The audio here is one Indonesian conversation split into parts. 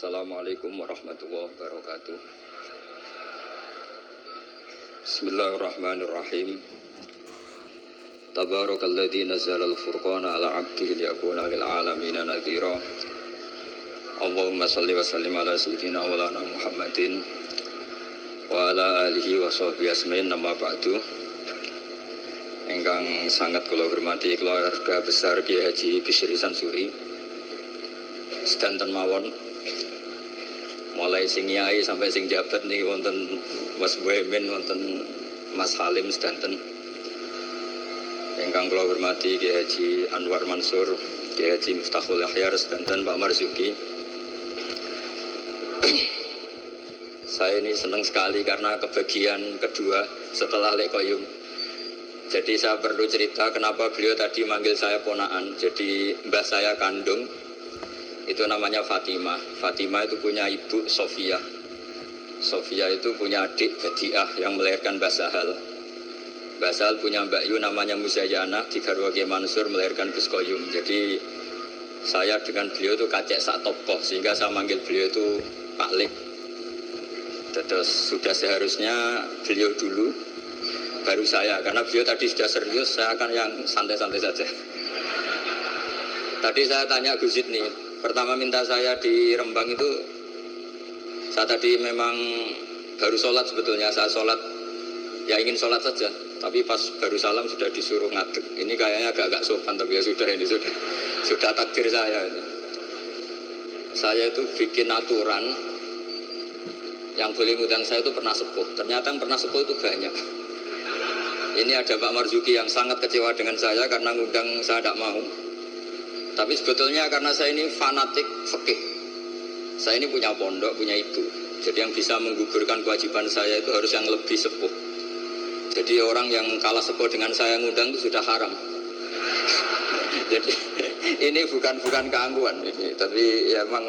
Assalamualaikum warahmatullahi wabarakatuh. Bismillahirrahmanirrahim. Tabarakalladzi nazzala al-furqana ala 'abdihi liyakuna lil 'alamin nadhira. Allahumma salli wa sallim ala sayyidina wa Muhammadin wa ala alihi wa sahbihi asmain nama ba'du. Engkang sangat kula hormati keluarga besar Kiai Haji Bisri Sansuri. Sedanten mawon mulai sing yai sampai sing jabat nih wonten Mas Boemin wonten Mas Halim sedanten. Ingkang kula hormati Kiai Haji Anwar Mansur Kiai Haji Miftahul Ahyar sedanten Pak Marzuki. Saya ini senang sekali karena kebagian kedua setelah Lek Koyum. Jadi saya perlu cerita kenapa beliau tadi manggil saya ponaan. Jadi mbah saya kandung itu namanya Fatimah. Fatimah itu punya ibu Sofia. Sofia itu punya adik Badiah yang melahirkan Basahal. Basahal punya Mbak Yu namanya Musayana di Garwage Mansur melahirkan Gus. Jadi saya dengan beliau itu kacek sak tokoh sehingga saya manggil beliau itu Pak Lik. Terus sudah seharusnya beliau dulu baru saya karena beliau tadi sudah serius saya akan yang santai-santai saja. Tadi saya tanya Gus nih, pertama minta saya di Rembang itu saya tadi memang baru sholat sebetulnya saya sholat ya ingin sholat saja tapi pas baru salam sudah disuruh ngadeg. Ini kayaknya agak-agak sopan tapi ya sudah ini sudah sudah takdir saya ini. Saya itu bikin aturan yang boleh ngundang saya itu pernah sepuh. Ternyata yang pernah sepuh itu banyak. Ini ada Pak Marzuki yang sangat kecewa dengan saya karena ngundang saya tidak mau tapi sebetulnya karena saya ini fanatik fikih. Saya ini punya pondok, punya ibu. Jadi yang bisa menggugurkan kewajiban saya itu harus yang lebih sepuh. Jadi orang yang kalah sepuh dengan saya ngundang itu sudah haram. Jadi ini bukan bukan keangguan ini, tapi ya memang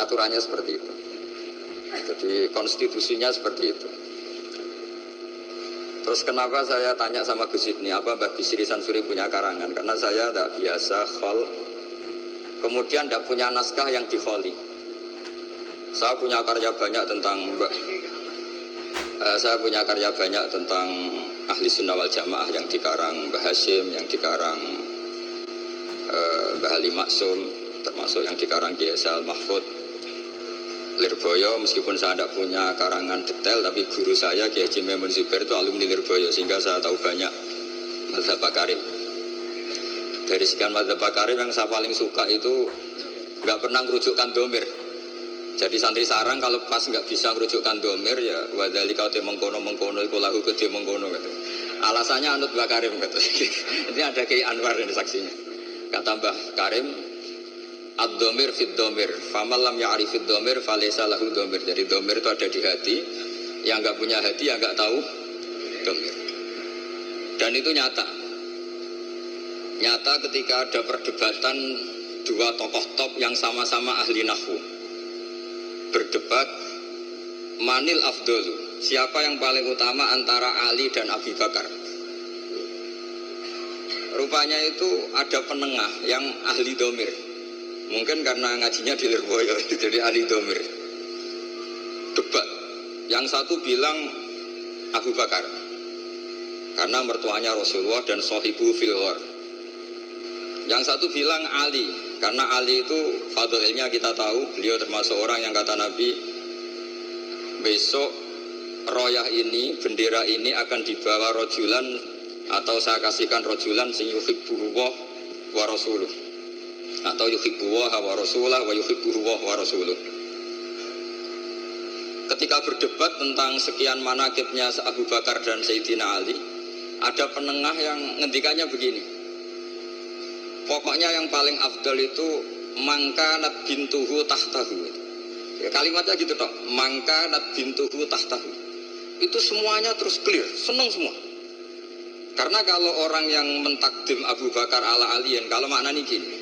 aturannya seperti itu. Jadi konstitusinya seperti itu. Terus kenapa saya tanya sama Gus apa Mbak Bisri Sansuri punya karangan? Karena saya tidak biasa khol kemudian tidak punya naskah yang dikholi. Saya punya karya banyak tentang uh, saya punya karya banyak tentang ahli sunnah wal jamaah yang dikarang Mbah Hashim, yang dikarang uh, Mbah Ali Maksum, termasuk yang dikarang Kiai Mahfud, Lirboyo. Meskipun saya tidak punya karangan detail, tapi guru saya Kiai Haji Memun itu alumni Lirboyo, sehingga saya tahu banyak mazhab Karim dari sekian mazhab Karim yang saya paling suka itu nggak pernah merujukkan domir. Jadi santri sarang kalau pas nggak bisa merujukkan domir ya wadali kau mengkono mengkono iku lahu gede mengkono gitu. Alasannya anut Mbak Karim gitu. ini ada Kiai Anwar ini saksinya. Kata Mbah Karim, ad-domir fit domir, famal lam ya'rif fit domir falesa lahu domir. Jadi domir itu ada di hati, yang nggak punya hati yang nggak tahu domir. Dan itu nyata, Nyata ketika ada perdebatan dua tokoh top yang sama-sama ahli nahu berdebat manil afdolu siapa yang paling utama antara Ali dan Abi Bakar? Rupanya itu ada penengah yang ahli domir. Mungkin karena ngajinya di Lirboyo jadi ahli domir. Debat. Yang satu bilang Abu Bakar. Karena mertuanya Rasulullah dan sohibu filhor yang satu bilang Ali, karena Ali itu fadilnya kita tahu, beliau termasuk orang yang kata Nabi, besok royah ini, bendera ini akan dibawa rojulan atau saya kasihkan rojulan sing yuhibbuhu wa rasuluh. Atau yuhibbuhu wa rasulah wa yuhibbuhu wa rasuluh. Ketika berdebat tentang sekian manakibnya Abu Bakar dan Sayyidina Ali ada penengah yang ngendikannya begini Pokoknya yang paling afdal itu mangkanat bintuhu tahtahu. Ya, kalimatnya gitu toh, mangkanat bintuhu tahtahu. Itu semuanya terus clear, senang semua. Karena kalau orang yang mentakdim Abu Bakar ala alien, kalau maknanya gini,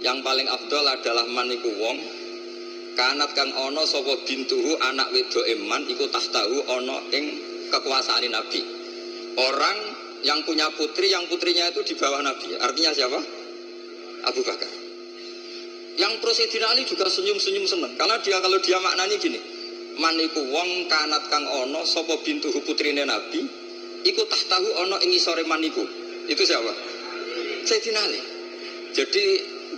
yang paling afdal adalah maniku wong kanat kang ono sopo bintuhu anak wedo eman iku tahtahu ono ing kekuasaan Nabi. Orang yang punya putri, yang putrinya itu di bawah Nabi. Artinya siapa? Abu Bakar. Yang prosedinali juga senyum-senyum seneng. Karena dia kalau dia maknanya gini, maniku wong kanat kang ono sopo bintu putrine nabi, ikut tak tahu ono ini sore maniku. Itu siapa? Sayyidina Ali. Jadi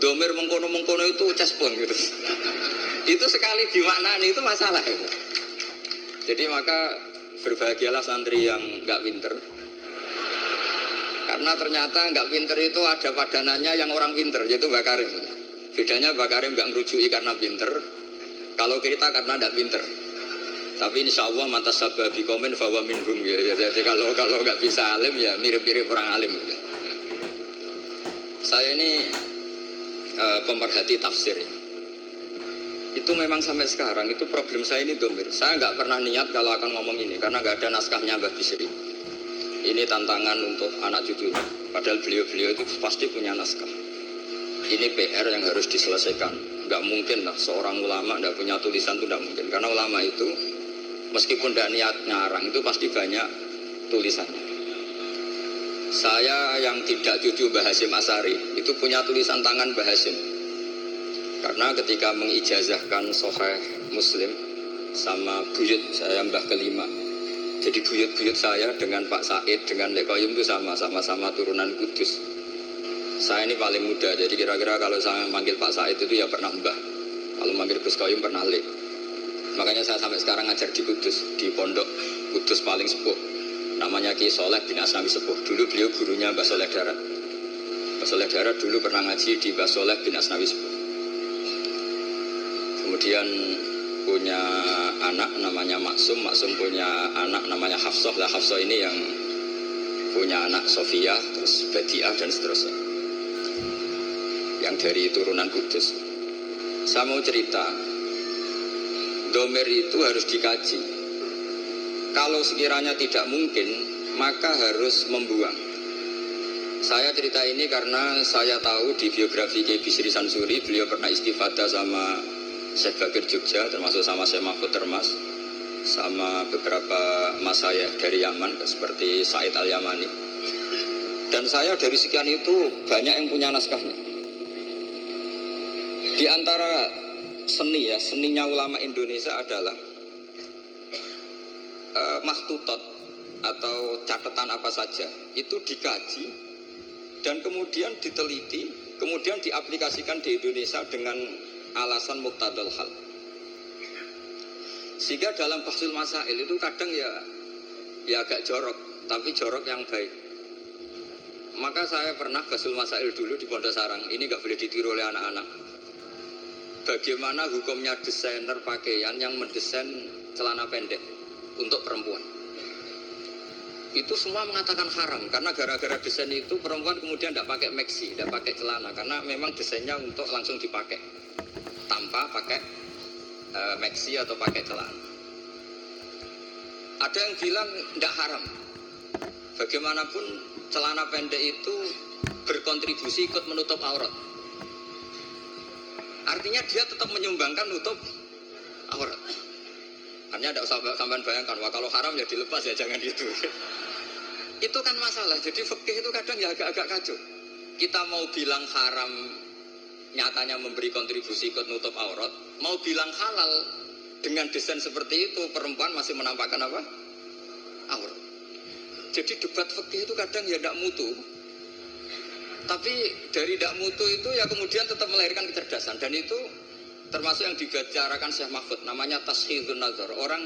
domir mengkono-mengkono itu cespon gitu. itu sekali dimaknani itu masalah. Jadi maka berbahagialah santri yang nggak pinter. Karena ternyata nggak pinter itu ada padanannya yang orang pinter, yaitu Bakarim. Bedanya Bakarim nggak merujui karena pinter, kalau kita karena nggak pinter. Tapi insya Allah mata sababi komen bahwa minhum ya. Jadi kalau kalau nggak bisa alim ya mirip-mirip orang alim. Ya. Saya ini uh, pemerhati tafsir. Itu memang sampai sekarang itu problem saya ini domir. Saya nggak pernah niat kalau akan ngomong ini karena nggak ada naskahnya Mbak Bisri. Ini tantangan untuk anak cucu. Padahal beliau-beliau itu pasti punya naskah. Ini PR yang harus diselesaikan. Nggak mungkin lah seorang ulama nggak punya tulisan itu nggak mungkin. Karena ulama itu meskipun tidak niat ngarang itu pasti banyak tulisannya. Saya yang tidak cucu Mbah Hasim Asari itu punya tulisan tangan Mbah Hasim. Karena ketika mengijazahkan Soheh Muslim sama buyut saya Mbah kelima. Jadi buyut-buyut saya dengan Pak Said, dengan Lekoyum itu sama, sama-sama turunan Kudus. Saya ini paling muda, jadi kira-kira kalau saya manggil Pak Said itu ya pernah Mbah. Kalau manggil Gus Koyum pernah Lek. Makanya saya sampai sekarang ngajar di Kudus, di pondok Kudus paling sepuh namanya Ki Soleh bin Asnawi Sepuh. Dulu beliau gurunya Mbak Soleh Darat. Mbak Soleh Darat dulu pernah ngaji di Mbak Soleh bin Asnawi Sepuh. Kemudian punya anak namanya Maksum, Maksum punya anak namanya Hafsah. Lah Hafsah ini yang punya anak Sofia, terus Badiah dan seterusnya. Yang dari turunan Kudus. Saya mau cerita, Domer itu harus dikaji kalau sekiranya tidak mungkin, maka harus membuang. Saya cerita ini karena saya tahu di biografi Kiai Bisri Sansuri, beliau pernah istifadah sama Syekh Bakir Jogja, termasuk sama Syekh Mahfud Termas, sama beberapa mas saya dari Yaman, seperti Said Al-Yamani. Dan saya dari sekian itu banyak yang punya naskahnya. Di antara seni ya, seninya ulama Indonesia adalah uh, mahtutot atau catatan apa saja itu dikaji dan kemudian diteliti, kemudian diaplikasikan di Indonesia dengan alasan muktadal hal. Sehingga dalam bahsul masail itu kadang ya ya agak jorok, tapi jorok yang baik. Maka saya pernah bahsul masail dulu di Pondok Sarang. Ini nggak boleh ditiru oleh anak-anak. Bagaimana hukumnya desainer pakaian yang mendesain celana pendek? untuk perempuan. Itu semua mengatakan haram karena gara-gara desain itu perempuan kemudian tidak pakai maxi, tidak pakai celana karena memang desainnya untuk langsung dipakai tanpa pakai e, maxi atau pakai celana. Ada yang bilang tidak haram. Bagaimanapun celana pendek itu berkontribusi ikut menutup aurat. Artinya dia tetap menyumbangkan nutup aurat. Hanya tidak usah sampai bayangkan, wah kalau haram ya dilepas ya jangan itu. itu kan masalah. Jadi fikih itu kadang ya agak-agak kacau. Kita mau bilang haram nyatanya memberi kontribusi ke nutup aurat, mau bilang halal dengan desain seperti itu perempuan masih menampakkan apa? Aurat. Jadi debat fikih itu kadang ya tidak mutu. Tapi dari tidak mutu itu ya kemudian tetap melahirkan kecerdasan dan itu termasuk yang dibicarakan Syekh Mahfud namanya tashidun nazar orang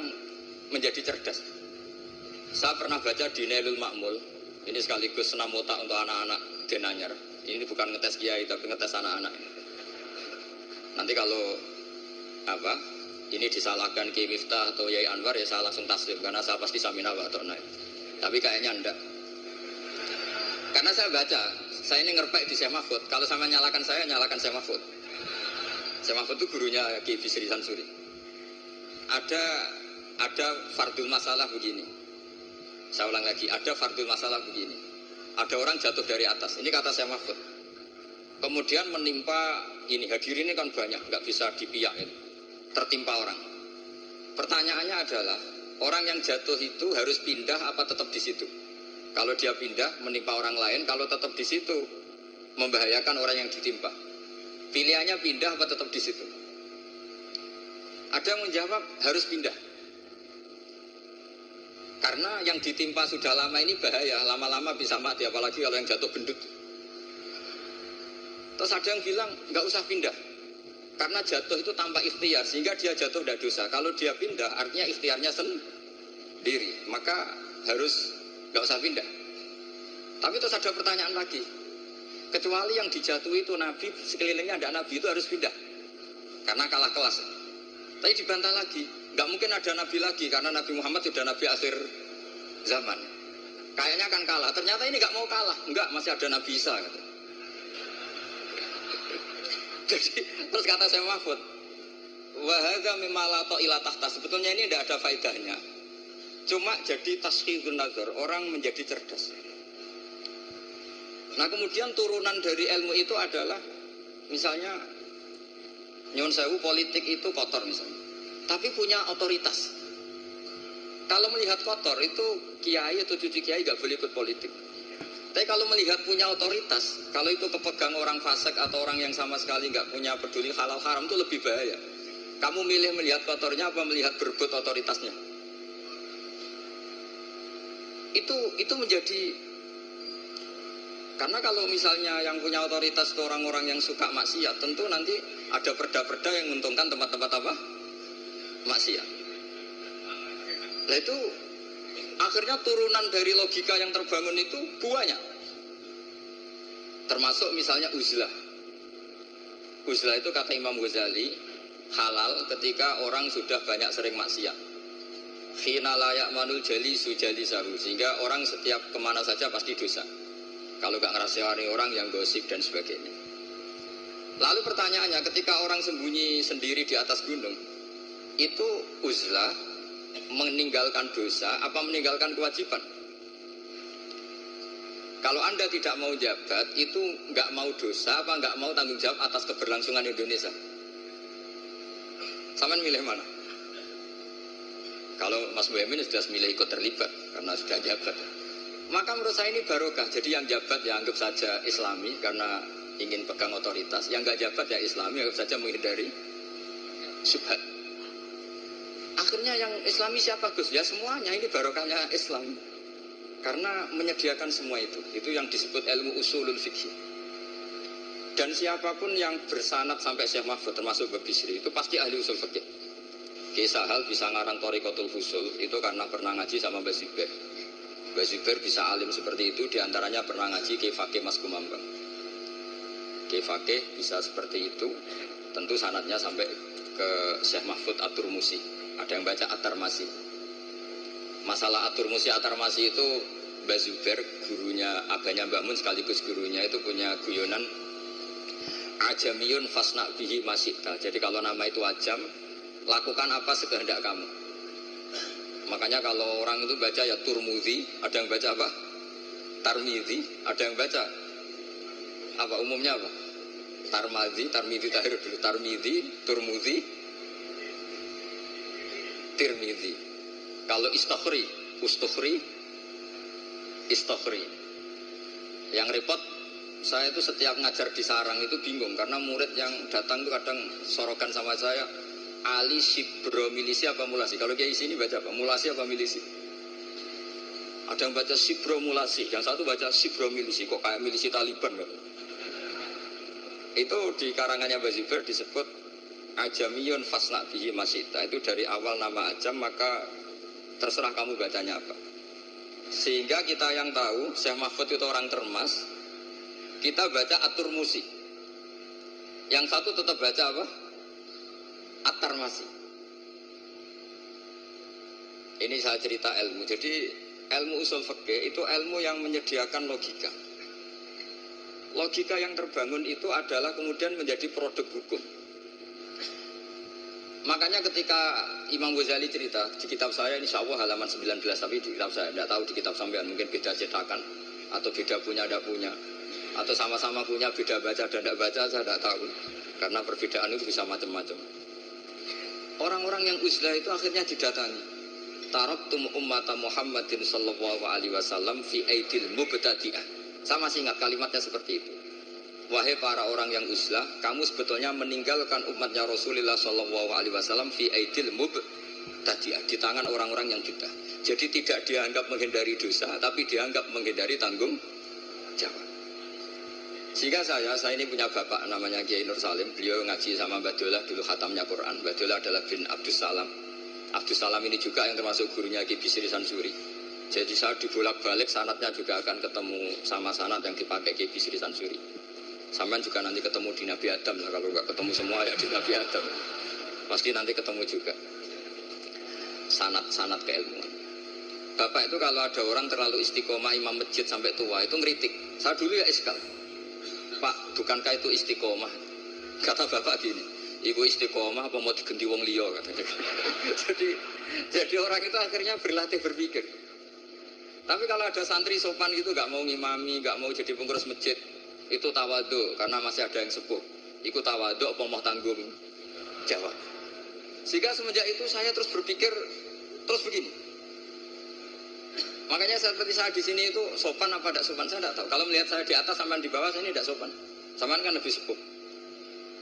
menjadi cerdas saya pernah baca di Nailul Makmul ini sekaligus senam otak untuk anak-anak denanyar ini bukan ngetes kiai tapi ngetes anak-anak nanti kalau apa ini disalahkan Ki Miftah atau Yai Anwar ya saya langsung taslim karena saya pasti samina atau naik tapi kayaknya enggak karena saya baca saya ini ngerpek di Syekh Mahfud kalau sama nyalakan saya nyalakan Syekh Mahfud itu gurunya Ki Bisri Sansuri. Ada ada fardul masalah begini. Saya ulang lagi, ada fardul masalah begini. Ada orang jatuh dari atas. Ini kata Syekh Mahfud. Kemudian menimpa ini hadir ini kan banyak, nggak bisa dipiak. Tertimpa orang. Pertanyaannya adalah orang yang jatuh itu harus pindah apa tetap di situ? Kalau dia pindah menimpa orang lain, kalau tetap di situ membahayakan orang yang ditimpa. Pilihannya pindah apa tetap di situ? Ada yang menjawab harus pindah. Karena yang ditimpa sudah lama ini bahaya, lama-lama bisa mati, apalagi kalau yang jatuh gendut. Terus ada yang bilang nggak usah pindah, karena jatuh itu tanpa ikhtiar, sehingga dia jatuh tidak dosa. Kalau dia pindah, artinya ikhtiarnya sendiri, maka harus nggak usah pindah. Tapi terus ada pertanyaan lagi, kecuali yang dijatuhi itu Nabi, sekelilingnya ada Nabi itu harus pindah, karena kalah kelas. Tapi dibantah lagi, nggak mungkin ada nabi lagi karena Nabi Muhammad sudah nabi akhir zaman. Kayaknya akan kalah. Ternyata ini nggak mau kalah, nggak masih ada Nabi Isa. Gitu. Jadi terus kata saya Mahfud, wahada mimalato ilatahta. Sebetulnya ini tidak ada faedahnya. Cuma jadi taskhidun nazar, orang menjadi cerdas. Nah kemudian turunan dari ilmu itu adalah misalnya nyun sewu politik itu kotor misalnya tapi punya otoritas. Kalau melihat kotor itu kiai atau cucu kiai gak boleh ikut politik. Tapi kalau melihat punya otoritas, kalau itu kepegang orang fasik atau orang yang sama sekali nggak punya peduli halal haram itu lebih bahaya. Kamu milih melihat kotornya apa melihat berebut otoritasnya? Itu itu menjadi karena kalau misalnya yang punya otoritas itu orang-orang yang suka maksiat, tentu nanti ada perda-perda yang menguntungkan tempat-tempat apa? maksiat. Nah itu akhirnya turunan dari logika yang terbangun itu banyak. Termasuk misalnya uzlah. Uzlah itu kata Imam Ghazali halal ketika orang sudah banyak sering maksiat. Khina layak manul jali sujali sahu sehingga orang setiap ke mana saja pasti dosa. Kalau nggak ngerasani orang yang gosip dan sebagainya. Lalu pertanyaannya, ketika orang sembunyi sendiri di atas gunung, itu uzlah meninggalkan dosa apa meninggalkan kewajiban? Kalau Anda tidak mau jabat, itu nggak mau dosa apa nggak mau tanggung jawab atas keberlangsungan Indonesia? Sama milih mana? Kalau Mas Boyamin sudah milih ikut terlibat karena sudah jabat. Maka menurut saya ini barokah. Jadi yang jabat ya anggap saja Islami karena ingin pegang otoritas. Yang nggak jabat ya Islami anggap saja menghindari subhat. Akhirnya yang Islami siapa Gus? Ya semuanya ini barokahnya Islam. Karena menyediakan semua itu. Itu yang disebut ilmu usulul fikih. Dan siapa pun yang bersanat sampai Syekh Mahfud termasuk Babisri itu pasti ahli usul fikih. Kisah hal bisa ngarang Torikotul Fusul itu karena pernah ngaji sama Mbak Ziber. Mbak Ziber bisa alim seperti itu di antaranya pernah ngaji Kefake Mas Kumambang. Kefake bisa seperti itu tentu sanatnya sampai ke Syekh Mahfud Atur Musi ada yang baca Atar Masih. Masalah Atur Musi Atar Masih itu Mbak Zuber, gurunya abahnya Mbak Mun sekaligus gurunya itu punya guyonan Ajamiyun fasna bihi masyikta. Jadi kalau nama itu ajam, lakukan apa sekehendak kamu. Makanya kalau orang itu baca ya Turmudi, ada yang baca apa? Tarmidi, ada yang baca apa umumnya apa? Tarmadi, Tarmidi tahir dulu, Tarmidi, Turmudi, Tirmidzi. Kalau istakhri, ustukhri, istakhri. Yang repot, saya itu setiap ngajar di sarang itu bingung karena murid yang datang itu kadang sorokan sama saya, Ali Sibro Milisi apa Mulasi? Kalau dia sini baca apa? Mulasi apa Milisi? Ada yang baca Sibro Mulasi, yang satu baca Sibro Milisi. Kok kayak milisi Taliban? Itu di karangannya Baziber disebut ajamiyun fasna bihi masita. Itu dari awal nama ajam maka terserah kamu bacanya apa. Sehingga kita yang tahu Syekh Mahfud itu orang termas kita baca atur musik. Yang satu tetap baca apa? Atar masih. Ini saya cerita ilmu. Jadi ilmu usul fikih itu ilmu yang menyediakan logika. Logika yang terbangun itu adalah kemudian menjadi produk hukum Makanya ketika Imam Ghazali cerita di kitab saya ini Allah halaman 19 tapi di kitab saya tidak tahu di kitab sampean mungkin beda cetakan atau beda punya tidak punya atau sama-sama punya beda baca dan tidak baca saya tidak tahu karena perbedaan itu bisa macam-macam. Orang-orang yang uzlah itu akhirnya didatangi. Taraktum ummata Muhammadin sallallahu alaihi wasallam fi aidil mubtadi'ah. Saya masih ingat kalimatnya seperti itu. Wahai para orang yang uzlah, kamu sebetulnya meninggalkan umatnya Rasulullah Shallallahu Alaihi Wasallam fi aidil mub tadi di tangan orang-orang yang juta. Jadi tidak dianggap menghindari dosa, tapi dianggap menghindari tanggung jawab. Sehingga saya, saya ini punya bapak namanya Kiai Nur Salim. Beliau ngaji sama Mbak Dola dulu khatamnya Quran. Mbak Dola adalah bin Abdus Salam. Abdus Salam ini juga yang termasuk gurunya Ki Bisri Sansuri. Jadi saya dibolak balik sanatnya juga akan ketemu sama sanat yang dipakai Ki Bisri Sansuri. Sampai juga nanti ketemu di Nabi Adam lah kalau nggak ketemu semua ya di Nabi Adam. Pasti nanti ketemu juga. Sanat-sanat keilmuan. Bapak itu kalau ada orang terlalu istiqomah imam masjid sampai tua itu ngeritik. Saya dulu ya iskal. Pak, bukankah itu istiqomah? Kata bapak gini, ibu istiqomah apa mau diganti wong liya jadi jadi orang itu akhirnya berlatih berpikir. Tapi kalau ada santri sopan gitu gak mau ngimami, gak mau jadi pengurus masjid, itu tawadu karena masih ada yang sepuh. Ikut tawadu mau tanggung jawab. Sehingga semenjak itu saya terus berpikir terus begini. Makanya seperti saya di sini itu sopan apa tidak sopan saya tidak tahu. Kalau melihat saya di atas sama di bawah saya ini tidak sopan. Sama kan lebih sepuh.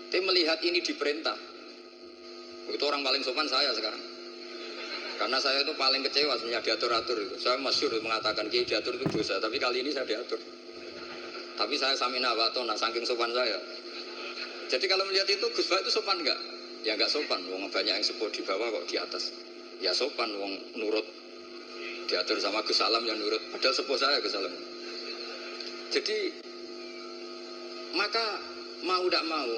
Tapi melihat ini diperintah. Itu orang paling sopan saya sekarang. Karena saya itu paling kecewa sebenarnya diatur-atur itu. Saya masyur mengatakan kiai diatur itu dosa, tapi kali ini saya diatur. Tapi saya samina nah saking sopan saya. Jadi kalau melihat itu Gus itu sopan enggak? Ya enggak sopan, wong banyak yang sepuh di bawah kok di atas. Ya sopan, wong nurut diatur sama Gus Salam yang nurut. Padahal sepuh saya Gus Salam. Jadi maka mau tidak mau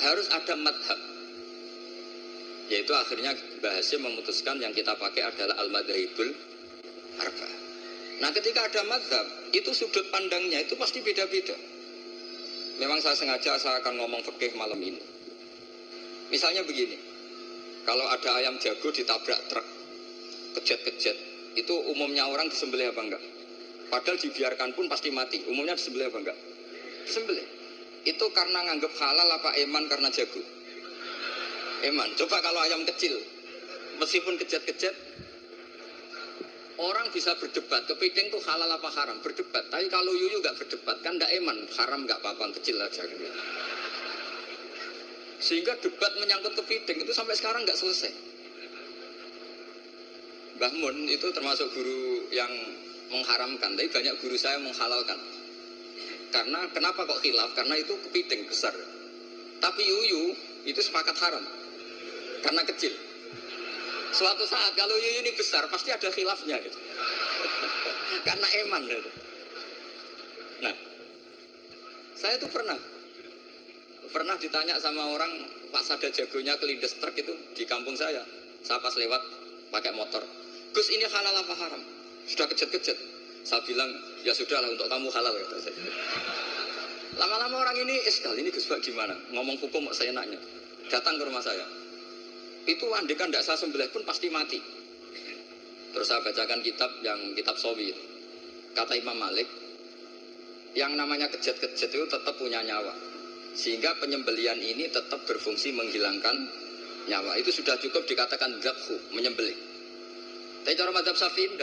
harus ada madhab yaitu akhirnya bahasnya memutuskan yang kita pakai adalah al-madhabul arba. Nah ketika ada madhab, itu sudut pandangnya itu pasti beda-beda. Memang saya sengaja saya akan ngomong fikih malam ini. Misalnya begini, kalau ada ayam jago ditabrak truk, kejet-kejet, itu umumnya orang disembelih apa enggak? Padahal dibiarkan pun pasti mati. Umumnya disembelih apa enggak? Disembelih. Itu karena nganggap halal apa eman karena jago? Eman. Coba kalau ayam kecil, meskipun kejet-kejet, orang bisa berdebat. Kepiting itu halal apa haram? Berdebat. Tapi kalau yuyu nggak berdebat, kan nggak eman. Haram nggak apa-apa, kecil aja. Gitu. Sehingga debat menyangkut kepiting itu sampai sekarang nggak selesai. Mbah Mun itu termasuk guru yang mengharamkan, tapi banyak guru saya menghalalkan. Karena kenapa kok khilaf? Karena itu kepiting besar. Tapi yuyu itu sepakat haram karena kecil. Suatu saat kalau yuyu ini besar pasti ada khilafnya gitu. karena eman gitu. Nah, saya tuh pernah pernah ditanya sama orang Pak Sada jagonya kelindes truk itu di kampung saya. Saya pas lewat pakai motor. Gus ini halal apa haram? Sudah kejet-kejet. Saya bilang ya sudahlah untuk kamu halal kata saya. Lama-lama orang ini eskal ini Gus Pak gimana? Ngomong hukum saya nanya. Datang ke rumah saya itu andekan tidak saya sembelih pun pasti mati. Terus saya bacakan kitab yang kitab Sawi. Kata Imam Malik, yang namanya kejat-kejat itu tetap punya nyawa. Sehingga penyembelian ini tetap berfungsi menghilangkan nyawa. Itu sudah cukup dikatakan dzabhu, menyembelih. Tapi cara madhab Syafi'i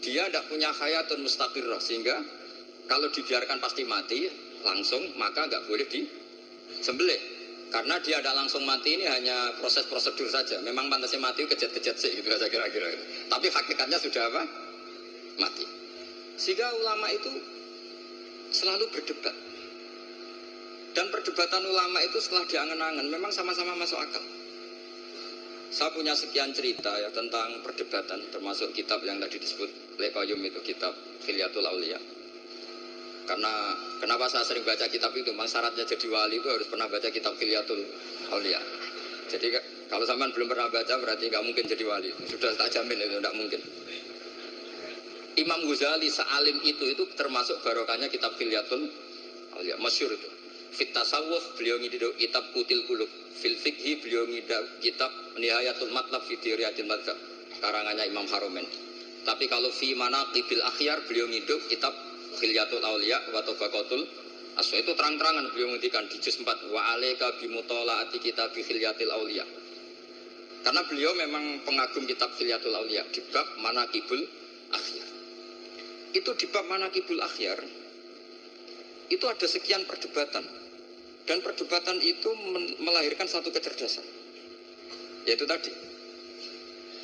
Dia tidak punya hayatun mustaqirrah. Sehingga kalau dibiarkan pasti mati langsung, maka nggak boleh disembelih. Karena dia ada langsung mati ini hanya proses prosedur saja. Memang pantasnya mati kejat-kejat sih gitu saja kira-kira. Tapi hakikatnya sudah apa? Mati. Sehingga ulama itu selalu berdebat. Dan perdebatan ulama itu setelah diangen-angen memang sama-sama masuk akal. Saya punya sekian cerita ya tentang perdebatan termasuk kitab yang tadi disebut Lekayum itu kitab Filiatul Aulia karena kenapa saya sering baca kitab itu? Mas syaratnya jadi wali itu harus pernah baca kitab Filiatul Aulia. Jadi kalau zaman belum pernah baca berarti nggak mungkin jadi wali. Sudah tak jamin itu tidak mungkin. Imam Ghazali sealim itu itu termasuk barokahnya kitab Filiatul Aulia. Masyur itu. Fit tasawuf beliau ngiduk kitab Kutil Kulub. Fil fikhi beliau ngiduk kitab Nihayatul Matlab fi Madhab. Karangannya Imam Haromen. Tapi kalau fi mana kibil akhyar beliau ngiduk kitab khilyatul aulia wa tobaqatul aswa. Itu terang-terangan beliau menghentikan di juz 4 wa alaika bimutolaati kita bi khilyatil aulia. Karena beliau memang pengagum kitab khilyatul aulia. Di bab manakibul akhyar. Itu di bab manakibul akhyar itu ada sekian perdebatan. Dan perdebatan itu melahirkan satu kecerdasan. Yaitu tadi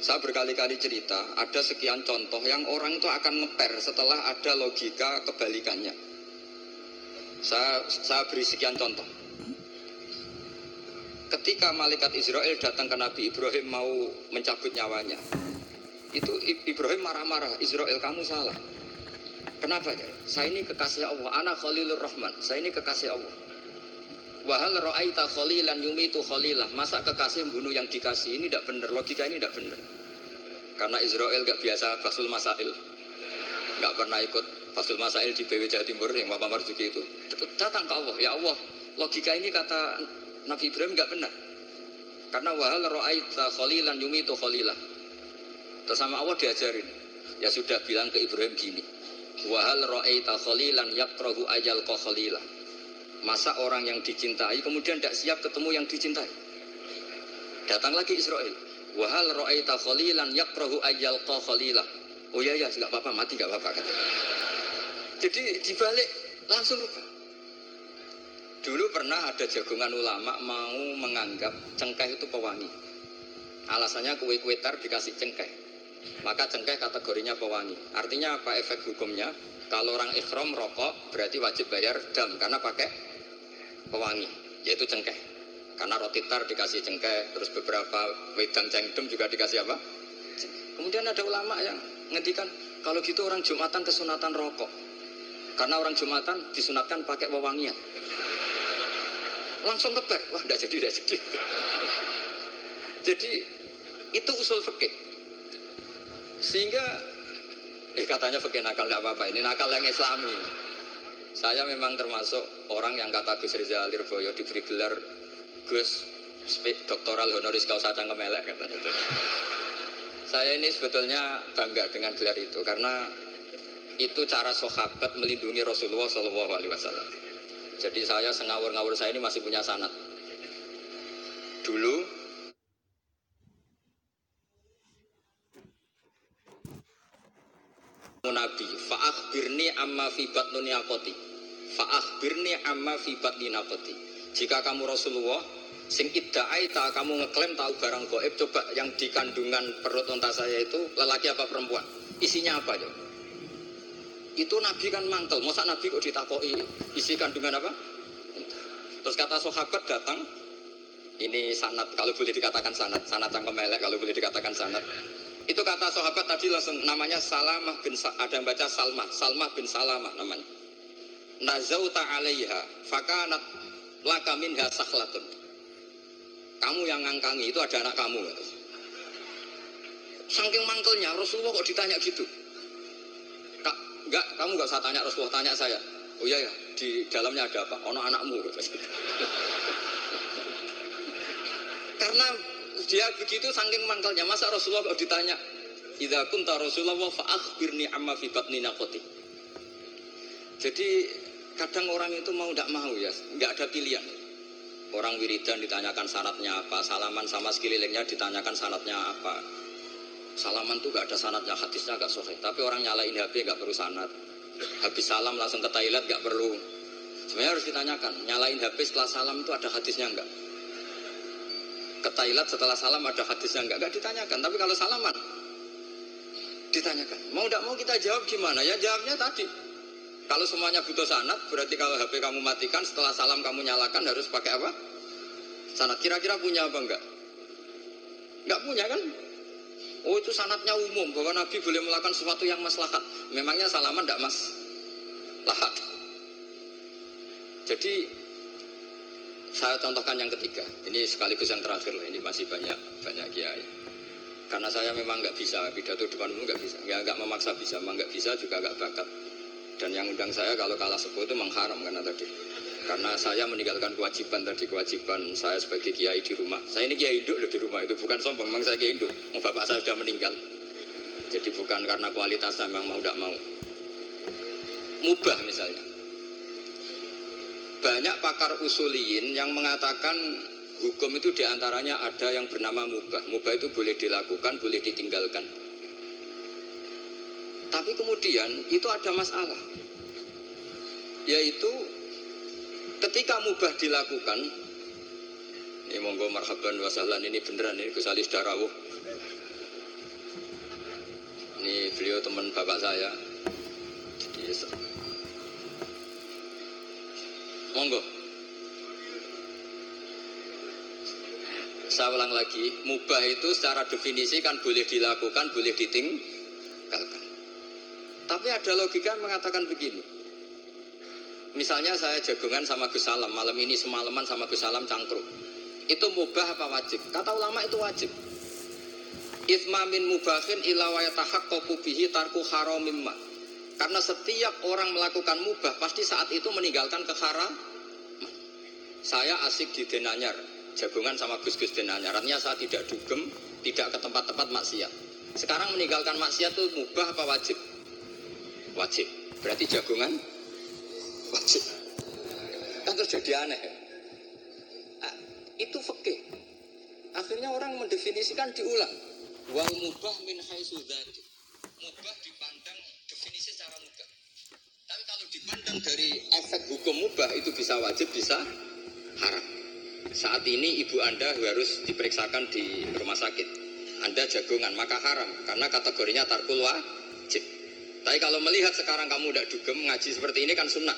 saya berkali-kali cerita ada sekian contoh yang orang itu akan ngeper setelah ada logika kebalikannya. Saya, saya beri sekian contoh. Ketika malaikat Israel datang ke Nabi Ibrahim mau mencabut nyawanya itu Ibrahim marah-marah Israel kamu salah. Kenapa? Ya saya ini kekasih Allah. Anak Khalilur Rahman. Saya ini kekasih Allah Wahal ra'aita khalilan yumitu khalilah. Masa kekasih membunuh yang dikasih ini tidak benar. Logika ini tidak benar. Karena Israel gak biasa Fasul Masail. Gak pernah ikut Fasul Masail di BW Jawa Timur yang Bapak Marzuki itu. Datang ke Allah. Ya Allah, logika ini kata Nabi Ibrahim gak benar. Karena wahal ra'aita khalilan yumitu khalilah. Terus sama Allah diajarin. Ya sudah bilang ke Ibrahim gini. Wahal ra'aita khalilan yakrahu ajal khalilah Masa orang yang dicintai kemudian tidak siap ketemu yang dicintai? Datang lagi Israel. Wahal ro'aita khalilan yakrahu ayyal khalilah. Oh iya ya, nggak apa-apa, mati nggak apa-apa kata. Jadi dibalik langsung lupa. Dulu pernah ada jagongan ulama mau menganggap cengkeh itu pewangi. Alasannya kue-kue tar dikasih cengkeh. Maka cengkeh kategorinya pewangi. Artinya apa efek hukumnya? Kalau orang ikhram rokok berarti wajib bayar dam karena pakai pewangi, yaitu cengkeh. Karena roti tar dikasih cengkeh, terus beberapa wedang cengdem juga dikasih apa? Kemudian ada ulama yang ngendikan, kalau gitu orang Jumatan kesunatan rokok. Karena orang Jumatan disunatkan pakai wewangian. Langsung kebek, wah tidak jadi, tidak jadi. jadi itu usul fikih. Sehingga eh katanya fikih nakal tidak apa-apa, ini nakal yang islami. Saya memang termasuk orang yang kata Gus Rizal Lirboyo diberi gelar Gus doktoral honoris causa cangkemelek katanya. Saya ini sebetulnya bangga dengan gelar itu karena itu cara sahabat melindungi Rasulullah Shallallahu Alaihi Wasallam. Jadi saya sengawur-ngawur saya ini masih punya sanat. Dulu Nabi, fa'akhbirni amma fi batnuni akoti birni amma fi batni. Jika kamu Rasulullah sing idda'aita kamu ngeklaim tahu barang goib coba yang di kandungan perut unta saya itu lelaki apa perempuan? Isinya apa ya itu nabi kan mantel masa nabi kok ditakoi isi kandungan apa? Terus kata sahabat datang ini sanat kalau boleh dikatakan sanat sanat yang kemelek kalau boleh dikatakan sanat itu kata sahabat tadi langsung namanya Salamah bin ada yang baca Salmah Salmah bin Salamah namanya. Nazauta alaiha fakanat laka minha sakhlatun kamu yang ngangkangi itu ada anak kamu saking mangkelnya Rasulullah kok ditanya gitu? Kak, enggak kamu enggak usah tanya Rasulullah tanya saya. Oh iya ya di dalamnya ada apa? Ono anakmu karena dia begitu saking mangkelnya masa Rasulullah kok ditanya Idza kunta Rasulullah fa akhbirni amma fi batni naqati. Jadi kadang orang itu mau tidak mau ya, nggak ada pilihan. Orang wiridan ditanyakan syaratnya apa, salaman sama sekelilingnya ditanyakan syaratnya apa. Salaman tuh gak ada sanatnya, hadisnya gak sahih. Tapi orang nyalain HP gak perlu sanat. Habis salam langsung ke toilet gak perlu. Sebenarnya harus ditanyakan, nyalain HP setelah salam itu ada hadisnya enggak? Ke toilet setelah salam ada hadisnya enggak? Enggak ditanyakan. Tapi kalau salaman ditanyakan. Mau tidak mau kita jawab gimana? Ya jawabnya tadi kalau semuanya butuh sanat, berarti kalau HP kamu matikan setelah salam kamu nyalakan harus pakai apa? Sanat. Kira-kira punya apa enggak? Enggak punya kan? Oh itu sanatnya umum bahwa Nabi boleh melakukan sesuatu yang maslahat. Memangnya salaman enggak mas? Lahat. Jadi saya contohkan yang ketiga. Ini sekaligus yang terakhir lah. Ini masih banyak banyak kiai. Karena saya memang nggak bisa pidato depan umum nggak bisa. Ya nggak memaksa bisa, memang nggak bisa juga nggak bakat. Dan yang undang saya kalau kalah sepuh itu mengharam karena tadi. Karena saya meninggalkan kewajiban tadi kewajiban saya sebagai kiai di rumah. Saya ini kiai induk di rumah itu bukan sombong, memang saya kiai induk. Bapak saya sudah meninggal. Jadi bukan karena kualitasnya memang mau tidak mau. Mubah misalnya. Banyak pakar usuliyin yang mengatakan hukum itu di antaranya ada yang bernama mubah. Mubah itu boleh dilakukan, boleh ditinggalkan. Tapi kemudian itu ada masalah. yaitu ketika mubah dilakukan ini monggo marhaban wasalan ini beneran ini Gus Ali Darawuh ini beliau teman bapak saya jadi monggo. Saya ulang lagi mubah itu secara definisi kan boleh dilakukan boleh ditinggalkan. Tapi ada logika yang mengatakan begini. Misalnya saya jagungan sama Gus Salam malam ini semalaman sama Gus Salam cangkruk. Itu mubah apa wajib? Kata ulama itu wajib. Ithma min mubahin ila wa yatahaqqaqu bihi tarku haramimma. Karena setiap orang melakukan mubah pasti saat itu meninggalkan keharam. Saya asik di Denanyar, jagungan sama Gus-Gus Denanyar. Artinya saya tidak dugem, tidak ke tempat-tempat maksiat. Sekarang meninggalkan maksiat itu mubah apa wajib? Wajib. Berarti jagungan wajib. Kan terjadi aneh. Nah, itu fikih. Akhirnya orang mendefinisikan diulang wal mubah min haitsu dzati. Mubah dipandang definisi secara mubah. Tapi kalau dipandang dari efek hukum mubah itu bisa wajib, bisa haram. Saat ini ibu Anda harus diperiksakan di rumah sakit. Anda jagongan, maka haram karena kategorinya tarkul wajib. Tapi kalau melihat sekarang kamu tidak dugem ngaji seperti ini kan sunnah.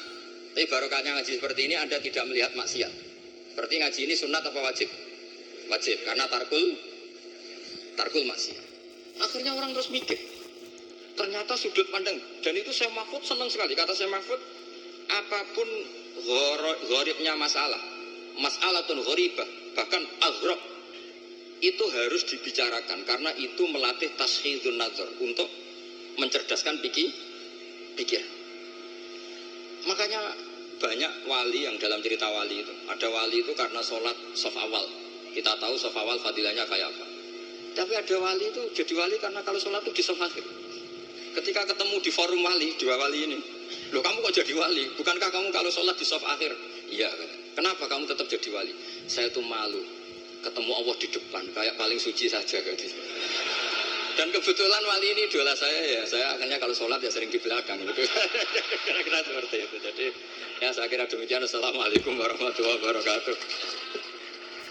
Tapi barokahnya ngaji seperti ini Anda tidak melihat maksiat. Berarti ngaji ini sunnah atau wajib? Wajib karena tarkul tarkul maksiat. Akhirnya orang terus mikir. Ternyata sudut pandang dan itu saya Mahfud senang sekali kata saya Mahfud apa pun gharibnya masalah masalah tun gharibah bahkan aghrab itu harus dibicarakan karena itu melatih tashidun nazar untuk mencerdaskan pikir pikir makanya banyak wali yang dalam cerita wali itu ada wali itu karena sholat sof awal kita tahu sof awal fadilahnya kayak apa tapi ada wali itu jadi wali karena kalau sholat itu di soft akhir. Ketika ketemu di forum wali, dua wali ini, loh kamu kok jadi wali? Bukankah kamu kalau sholat di soft akhir? Iya. Kenapa kamu tetap jadi wali? Saya tuh malu ketemu Allah di depan, kayak paling suci saja gitu. Dan kebetulan wali ini idola saya ya, saya akhirnya kalau sholat ya sering di belakang gitu. Kira-kira seperti itu. Jadi ya saya kira demikian. Assalamualaikum warahmatullahi wabarakatuh.